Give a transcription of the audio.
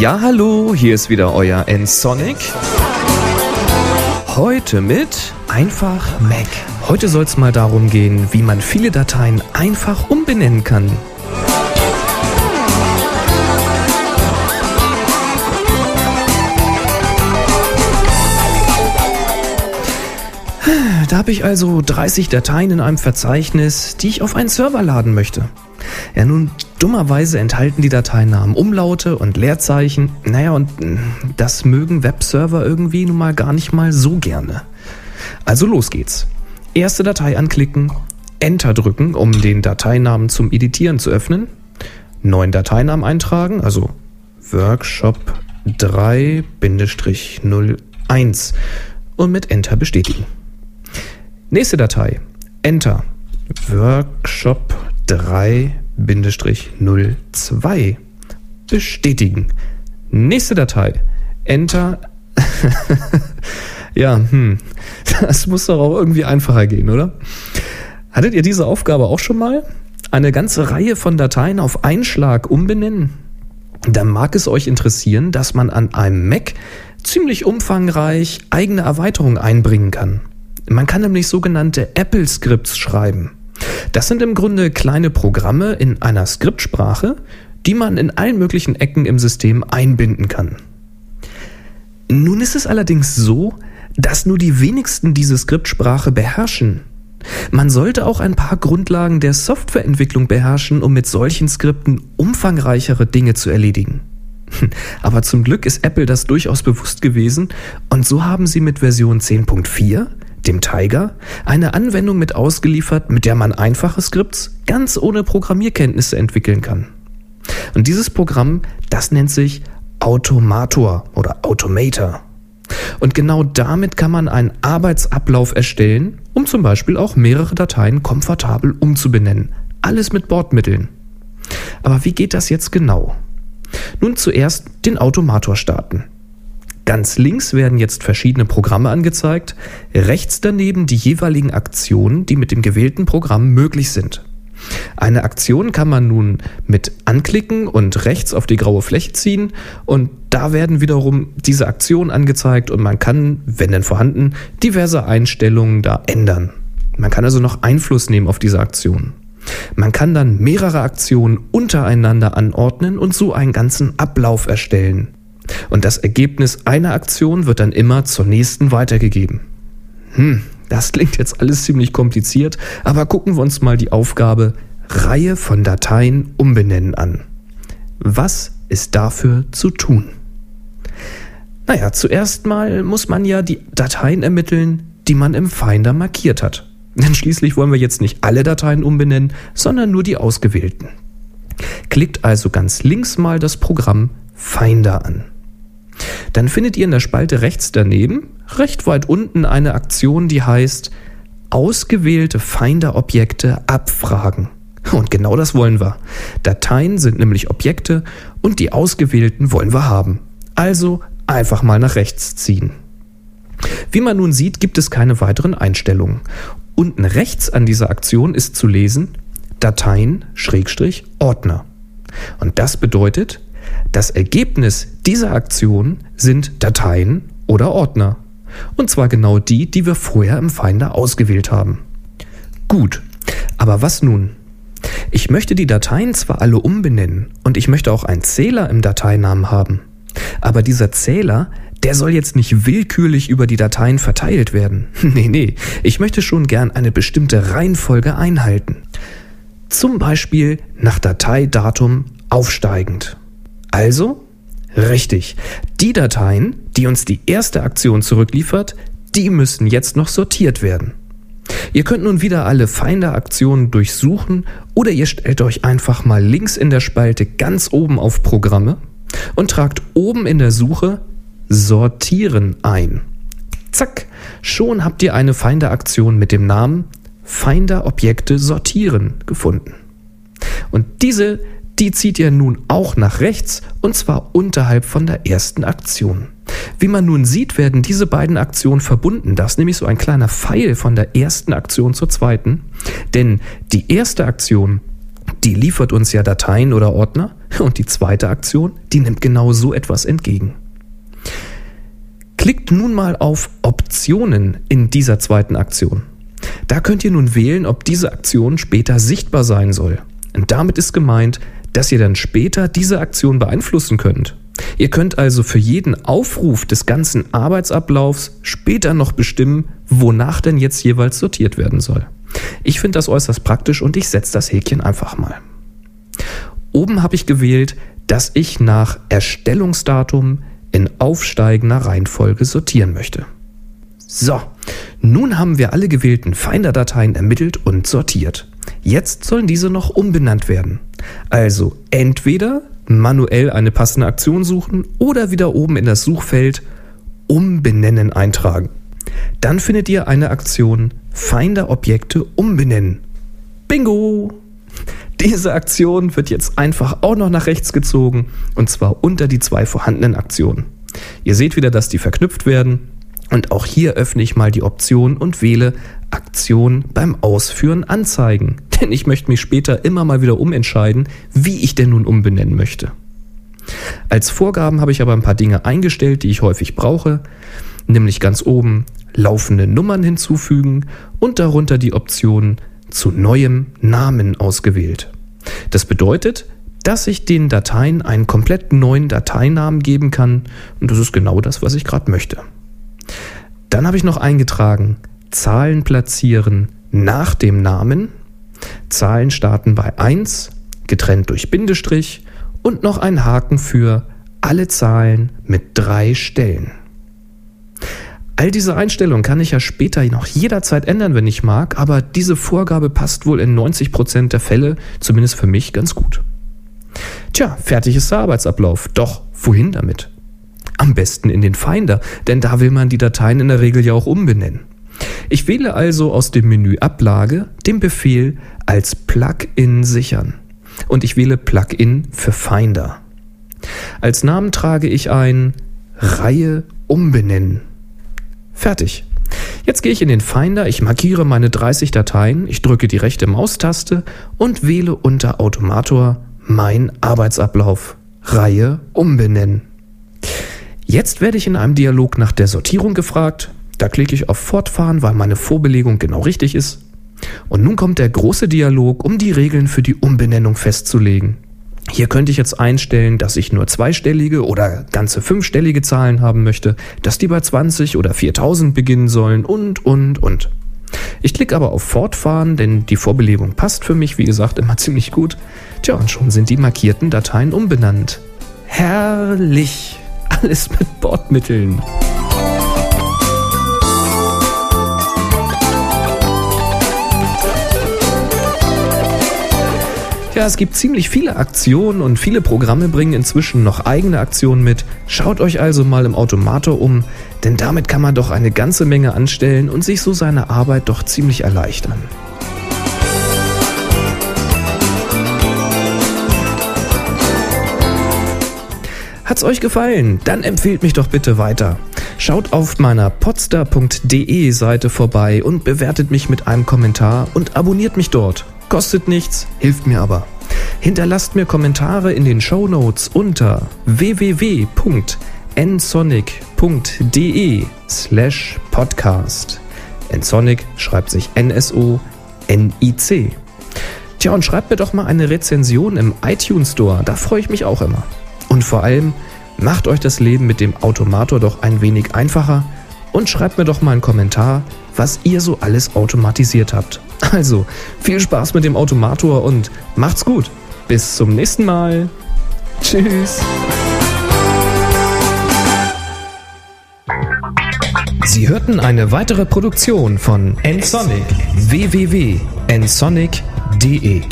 Ja, hallo, hier ist wieder euer N-Sonic. Heute mit Einfach Mac. Heute soll es mal darum gehen, wie man viele Dateien einfach umbenennen kann. Da habe ich also 30 Dateien in einem Verzeichnis, die ich auf einen Server laden möchte. Ja, nun, dummerweise enthalten die Dateinamen Umlaute und Leerzeichen. Naja, und hm, das mögen Webserver irgendwie nun mal gar nicht mal so gerne. Also los geht's. Erste Datei anklicken, Enter drücken, um den Dateinamen zum Editieren zu öffnen. Neuen Dateinamen eintragen, also Workshop 3-01 und mit Enter bestätigen. Nächste Datei. Enter. Workshop 3-02. Bestätigen. Nächste Datei. Enter. ja, hm. Das muss doch auch irgendwie einfacher gehen, oder? Hattet ihr diese Aufgabe auch schon mal? Eine ganze Reihe von Dateien auf einen Schlag umbenennen? Dann mag es euch interessieren, dass man an einem Mac ziemlich umfangreich eigene Erweiterungen einbringen kann. Man kann nämlich sogenannte Apple-Scripts schreiben. Das sind im Grunde kleine Programme in einer Skriptsprache, die man in allen möglichen Ecken im System einbinden kann. Nun ist es allerdings so, dass nur die wenigsten diese Skriptsprache beherrschen. Man sollte auch ein paar Grundlagen der Softwareentwicklung beherrschen, um mit solchen Skripten umfangreichere Dinge zu erledigen. Aber zum Glück ist Apple das durchaus bewusst gewesen und so haben sie mit Version 10.4 dem Tiger, eine Anwendung mit ausgeliefert, mit der man einfache Skripts ganz ohne Programmierkenntnisse entwickeln kann. Und dieses Programm, das nennt sich Automator oder Automator. Und genau damit kann man einen Arbeitsablauf erstellen, um zum Beispiel auch mehrere Dateien komfortabel umzubenennen. Alles mit Bordmitteln. Aber wie geht das jetzt genau? Nun zuerst den Automator starten. Ganz links werden jetzt verschiedene Programme angezeigt, rechts daneben die jeweiligen Aktionen, die mit dem gewählten Programm möglich sind. Eine Aktion kann man nun mit anklicken und rechts auf die graue Fläche ziehen und da werden wiederum diese Aktionen angezeigt und man kann, wenn denn vorhanden, diverse Einstellungen da ändern. Man kann also noch Einfluss nehmen auf diese Aktion. Man kann dann mehrere Aktionen untereinander anordnen und so einen ganzen Ablauf erstellen. Und das Ergebnis einer Aktion wird dann immer zur nächsten weitergegeben. Hm, das klingt jetzt alles ziemlich kompliziert, aber gucken wir uns mal die Aufgabe Reihe von Dateien umbenennen an. Was ist dafür zu tun? Naja, zuerst mal muss man ja die Dateien ermitteln, die man im Finder markiert hat. Denn schließlich wollen wir jetzt nicht alle Dateien umbenennen, sondern nur die ausgewählten. Klickt also ganz links mal das Programm Finder an. Dann findet ihr in der Spalte rechts daneben, recht weit unten, eine Aktion, die heißt Ausgewählte Finder-Objekte abfragen. Und genau das wollen wir. Dateien sind nämlich Objekte und die ausgewählten wollen wir haben. Also einfach mal nach rechts ziehen. Wie man nun sieht, gibt es keine weiteren Einstellungen. Unten rechts an dieser Aktion ist zu lesen Dateien Schrägstrich Ordner. Und das bedeutet, das Ergebnis dieser Aktion sind Dateien oder Ordner. Und zwar genau die, die wir vorher im Finder ausgewählt haben. Gut, aber was nun? Ich möchte die Dateien zwar alle umbenennen und ich möchte auch einen Zähler im Dateinamen haben. Aber dieser Zähler, der soll jetzt nicht willkürlich über die Dateien verteilt werden. Nee, nee, ich möchte schon gern eine bestimmte Reihenfolge einhalten. Zum Beispiel nach Dateidatum aufsteigend. Also, richtig, die Dateien, die uns die erste Aktion zurückliefert, die müssen jetzt noch sortiert werden. Ihr könnt nun wieder alle Finder-Aktionen durchsuchen oder ihr stellt euch einfach mal links in der Spalte ganz oben auf Programme und tragt oben in der Suche Sortieren ein. Zack, schon habt ihr eine Finder-Aktion mit dem Namen Finder Objekte sortieren gefunden. Und diese die zieht ihr nun auch nach rechts und zwar unterhalb von der ersten Aktion. Wie man nun sieht, werden diese beiden Aktionen verbunden. Das ist nämlich so ein kleiner Pfeil von der ersten Aktion zur zweiten. Denn die erste Aktion, die liefert uns ja Dateien oder Ordner. Und die zweite Aktion, die nimmt genau so etwas entgegen. Klickt nun mal auf Optionen in dieser zweiten Aktion. Da könnt ihr nun wählen, ob diese Aktion später sichtbar sein soll. Und damit ist gemeint, dass ihr dann später diese Aktion beeinflussen könnt. Ihr könnt also für jeden Aufruf des ganzen Arbeitsablaufs später noch bestimmen, wonach denn jetzt jeweils sortiert werden soll. Ich finde das äußerst praktisch und ich setze das Häkchen einfach mal. Oben habe ich gewählt, dass ich nach Erstellungsdatum in aufsteigender Reihenfolge sortieren möchte. So, nun haben wir alle gewählten Finder-Dateien ermittelt und sortiert. Jetzt sollen diese noch umbenannt werden. Also entweder manuell eine passende Aktion suchen oder wieder oben in das Suchfeld Umbenennen eintragen. Dann findet ihr eine Aktion Finder Objekte umbenennen. Bingo! Diese Aktion wird jetzt einfach auch noch nach rechts gezogen und zwar unter die zwei vorhandenen Aktionen. Ihr seht wieder, dass die verknüpft werden und auch hier öffne ich mal die Option und wähle Aktion beim Ausführen anzeigen. Denn ich möchte mich später immer mal wieder umentscheiden, wie ich denn nun umbenennen möchte. Als Vorgaben habe ich aber ein paar Dinge eingestellt, die ich häufig brauche, nämlich ganz oben laufende Nummern hinzufügen und darunter die Option zu neuem Namen ausgewählt. Das bedeutet, dass ich den Dateien einen komplett neuen Dateinamen geben kann und das ist genau das, was ich gerade möchte. Dann habe ich noch eingetragen, Zahlen platzieren nach dem Namen. Zahlen starten bei 1, getrennt durch Bindestrich und noch ein Haken für alle Zahlen mit drei Stellen. All diese Einstellungen kann ich ja später noch jederzeit ändern, wenn ich mag, aber diese Vorgabe passt wohl in 90 Prozent der Fälle, zumindest für mich, ganz gut. Tja, fertig ist der Arbeitsablauf. Doch wohin damit? Am besten in den Finder, denn da will man die Dateien in der Regel ja auch umbenennen. Ich wähle also aus dem Menü Ablage den Befehl als Plugin sichern und ich wähle Plugin für Finder. Als Namen trage ich ein Reihe umbenennen. Fertig. Jetzt gehe ich in den Finder, ich markiere meine 30 Dateien, ich drücke die rechte Maustaste und wähle unter Automator mein Arbeitsablauf. Reihe umbenennen. Jetzt werde ich in einem Dialog nach der Sortierung gefragt. Da klicke ich auf Fortfahren, weil meine Vorbelegung genau richtig ist. Und nun kommt der große Dialog, um die Regeln für die Umbenennung festzulegen. Hier könnte ich jetzt einstellen, dass ich nur zweistellige oder ganze fünfstellige Zahlen haben möchte, dass die bei 20 oder 4000 beginnen sollen und, und, und. Ich klicke aber auf Fortfahren, denn die Vorbelegung passt für mich, wie gesagt, immer ziemlich gut. Tja, und schon sind die markierten Dateien umbenannt. Herrlich! Alles mit Bordmitteln. Ja, es gibt ziemlich viele Aktionen und viele Programme bringen inzwischen noch eigene Aktionen mit. Schaut euch also mal im Automator um, denn damit kann man doch eine ganze Menge anstellen und sich so seine Arbeit doch ziemlich erleichtern. Hat's euch gefallen? Dann empfehlt mich doch bitte weiter. Schaut auf meiner podster.de Seite vorbei und bewertet mich mit einem Kommentar und abonniert mich dort. Kostet nichts, hilft mir aber. Hinterlasst mir Kommentare in den Show Notes unter www.nsonic.de slash podcast. Nsonic schreibt sich N-S-O-N-I-C. Tja, und schreibt mir doch mal eine Rezension im iTunes Store, da freue ich mich auch immer. Und vor allem, macht euch das Leben mit dem Automator doch ein wenig einfacher und schreibt mir doch mal einen Kommentar, was ihr so alles automatisiert habt. Also, viel Spaß mit dem Automator und macht's gut. Bis zum nächsten Mal. Tschüss. Sie hörten eine weitere Produktion von nsonic www.nsonic.de